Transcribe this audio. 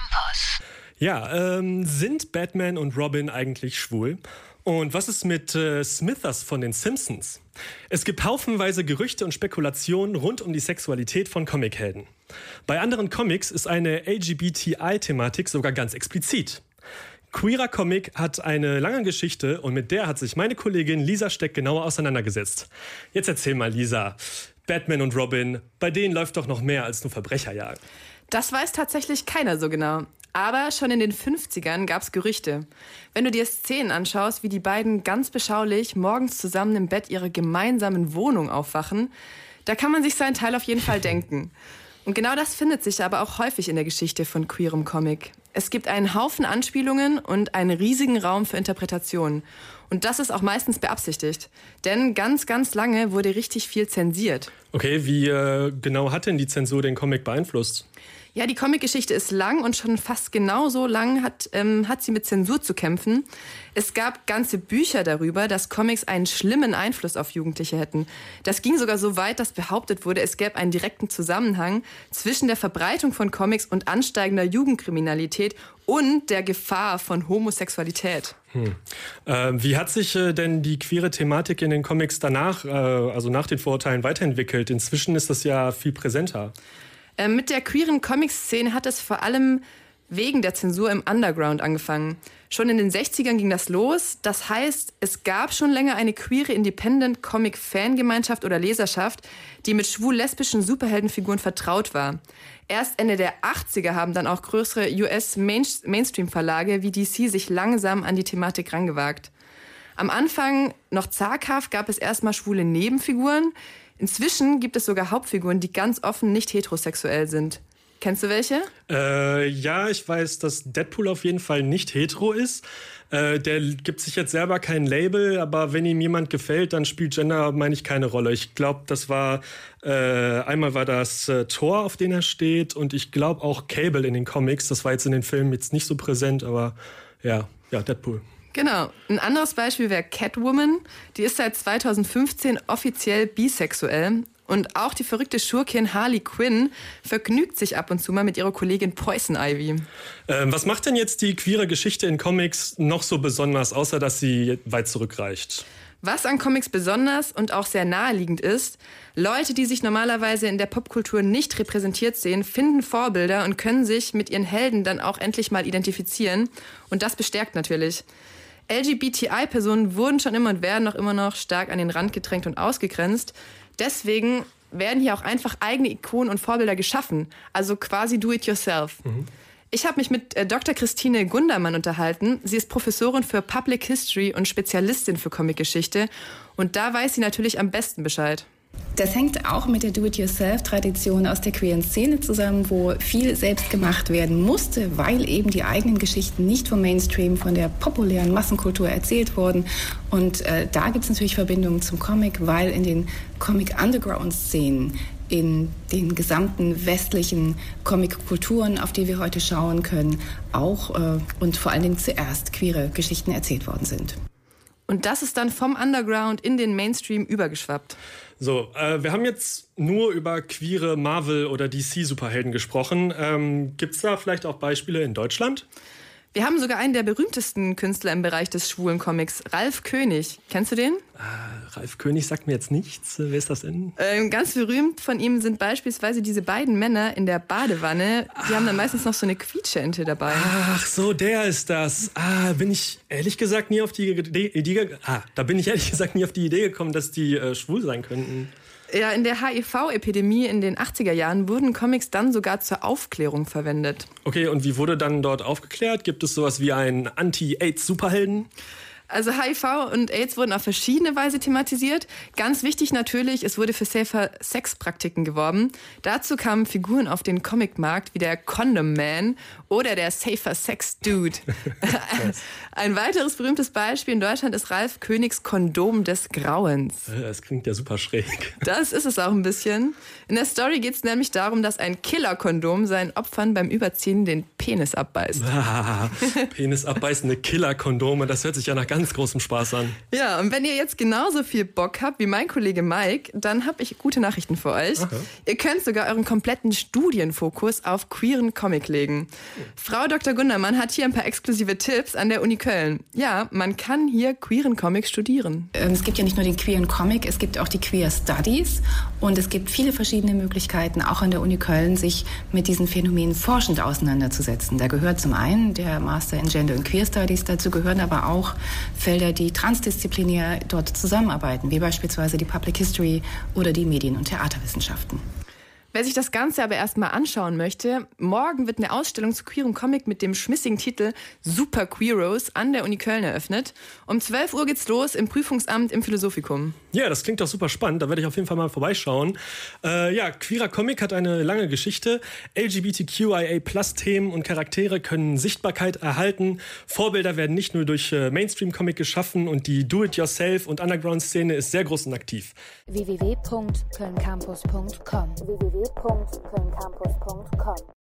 Campus. Ja, ähm, sind Batman und Robin eigentlich schwul? Und was ist mit äh, Smithers von den Simpsons? Es gibt haufenweise Gerüchte und Spekulationen rund um die Sexualität von Comichelden. Bei anderen Comics ist eine LGBTI-Thematik sogar ganz explizit. Queerer Comic hat eine lange Geschichte und mit der hat sich meine Kollegin Lisa Steck genauer auseinandergesetzt. Jetzt erzähl mal, Lisa. Batman und Robin, bei denen läuft doch noch mehr als nur Verbrecherjagen. Das weiß tatsächlich keiner so genau. Aber schon in den 50ern gab es Gerüchte. Wenn du dir Szenen anschaust, wie die beiden ganz beschaulich morgens zusammen im Bett ihrer gemeinsamen Wohnung aufwachen, da kann man sich seinen Teil auf jeden Fall denken. Und genau das findet sich aber auch häufig in der Geschichte von queerem Comic. Es gibt einen Haufen Anspielungen und einen riesigen Raum für Interpretationen. Und das ist auch meistens beabsichtigt. Denn ganz, ganz lange wurde richtig viel zensiert. Okay, wie äh, genau hat denn die Zensur den Comic beeinflusst? Ja, die Comicgeschichte ist lang und schon fast genauso lang hat, ähm, hat sie mit Zensur zu kämpfen. Es gab ganze Bücher darüber, dass Comics einen schlimmen Einfluss auf Jugendliche hätten. Das ging sogar so weit, dass behauptet wurde, es gäbe einen direkten Zusammenhang zwischen der Verbreitung von Comics und ansteigender Jugendkriminalität und der Gefahr von Homosexualität. Hm. Äh, wie hat sich äh, denn die queere Thematik in den Comics danach, äh, also nach den Vorurteilen, weiterentwickelt? Inzwischen ist das ja viel präsenter. Äh, mit der queeren Comic-Szene hat es vor allem wegen der Zensur im Underground angefangen. Schon in den 60ern ging das los. Das heißt, es gab schon länger eine queere Independent Comic Fangemeinschaft oder Leserschaft, die mit schwul-lesbischen Superheldenfiguren vertraut war. Erst Ende der 80er haben dann auch größere US Mainstream Verlage wie DC sich langsam an die Thematik rangewagt. Am Anfang noch zaghaft gab es erstmal schwule Nebenfiguren, Inzwischen gibt es sogar Hauptfiguren, die ganz offen nicht heterosexuell sind. Kennst du welche? Äh, ja, ich weiß, dass Deadpool auf jeden Fall nicht hetero ist. Äh, der gibt sich jetzt selber kein Label, aber wenn ihm jemand gefällt, dann spielt Gender, meine ich, keine Rolle. Ich glaube, das war äh, einmal war das äh, Thor, auf den er steht, und ich glaube auch Cable in den Comics. Das war jetzt in den Filmen jetzt nicht so präsent, aber ja, ja, Deadpool. Genau. Ein anderes Beispiel wäre Catwoman. Die ist seit 2015 offiziell bisexuell. Und auch die verrückte Schurkin Harley Quinn vergnügt sich ab und zu mal mit ihrer Kollegin Poison Ivy. Ähm, was macht denn jetzt die queere Geschichte in Comics noch so besonders, außer dass sie weit zurückreicht? Was an Comics besonders und auch sehr naheliegend ist, Leute, die sich normalerweise in der Popkultur nicht repräsentiert sehen, finden Vorbilder und können sich mit ihren Helden dann auch endlich mal identifizieren. Und das bestärkt natürlich. LGBTI-Personen wurden schon immer und werden auch immer noch stark an den Rand gedrängt und ausgegrenzt. Deswegen werden hier auch einfach eigene Ikonen und Vorbilder geschaffen. Also quasi do it yourself. Mhm. Ich habe mich mit äh, Dr. Christine Gundermann unterhalten. Sie ist Professorin für Public History und Spezialistin für Comicgeschichte. Und da weiß sie natürlich am besten Bescheid. Das hängt auch mit der Do-it-yourself-Tradition aus der queeren Szene zusammen, wo viel selbst gemacht werden musste, weil eben die eigenen Geschichten nicht vom Mainstream, von der populären Massenkultur erzählt wurden. Und äh, da gibt es natürlich Verbindungen zum Comic, weil in den Comic-Underground-Szenen in den gesamten westlichen Comic-Kulturen, auf die wir heute schauen können, auch äh, und vor allen Dingen zuerst queere Geschichten erzählt worden sind. Und das ist dann vom Underground in den Mainstream übergeschwappt. So, äh, wir haben jetzt nur über queere Marvel- oder DC-Superhelden gesprochen. Ähm, Gibt es da vielleicht auch Beispiele in Deutschland? Wir haben sogar einen der berühmtesten Künstler im Bereich des schwulen Comics, Ralf König. Kennst du den? Äh, Ralf König sagt mir jetzt nichts. Wer ist das denn? Ähm, ganz berühmt von ihm sind beispielsweise diese beiden Männer in der Badewanne. Die ah. haben dann meistens noch so eine Quietscheente dabei. Ach so, der ist das. Ah, bin ich ehrlich gesagt nie auf die Idee, ah, da bin ich ehrlich gesagt nie auf die Idee gekommen, dass die äh, schwul sein könnten. Ja, in der HIV-Epidemie in den 80er Jahren wurden Comics dann sogar zur Aufklärung verwendet. Okay, und wie wurde dann dort aufgeklärt? Gibt es sowas wie einen Anti-AIDS-Superhelden? Also HIV und AIDS wurden auf verschiedene Weise thematisiert. Ganz wichtig natürlich, es wurde für safer Sexpraktiken geworben. Dazu kamen Figuren auf den Comicmarkt wie der Condom Man oder der Safer Sex Dude. Ein weiteres berühmtes Beispiel in Deutschland ist Ralf Königs Kondom des Grauens. Äh, das klingt ja super schräg. Das ist es auch ein bisschen. In der Story geht es nämlich darum, dass ein Killer-Kondom seinen Opfern beim Überziehen den Penis abbeißt. Ah, Penis abbeißende Killer-Kondome, das hört sich ja nach ganz großem Spaß an. Ja, und wenn ihr jetzt genauso viel Bock habt wie mein Kollege Mike, dann habe ich gute Nachrichten für euch. Aha. Ihr könnt sogar euren kompletten Studienfokus auf queeren Comic legen. Frau Dr. Gundermann hat hier ein paar exklusive Tipps an der Uni Köln. Ja, man kann hier queeren Comic studieren. Ähm, es gibt ja nicht nur den queeren Comic, es gibt auch die Queer Studies und es gibt viele verschiedene Möglichkeiten, auch an der Uni Köln, sich mit diesen Phänomenen forschend auseinanderzusetzen. Da gehört zum einen der Master in Gender und Queer Studies, dazu gehören aber auch Felder, die transdisziplinär dort zusammenarbeiten, wie beispielsweise die Public History oder die Medien- und Theaterwissenschaften. Wer sich das Ganze aber erstmal anschauen möchte, morgen wird eine Ausstellung zu queerem Comic mit dem schmissigen Titel Super Queeros an der Uni Köln eröffnet. Um 12 Uhr geht's los im Prüfungsamt im Philosophikum. Ja, das klingt doch super spannend. Da werde ich auf jeden Fall mal vorbeischauen. Äh, ja, queerer Comic hat eine lange Geschichte. LGBTQIA-Plus-Themen und Charaktere können Sichtbarkeit erhalten. Vorbilder werden nicht nur durch äh, Mainstream-Comic geschaffen und die Do-it-yourself und Underground-Szene ist sehr groß und aktiv. www.kölncampus.com ยุทธพงศ์เพลินคำโพสต์พงศ์คอม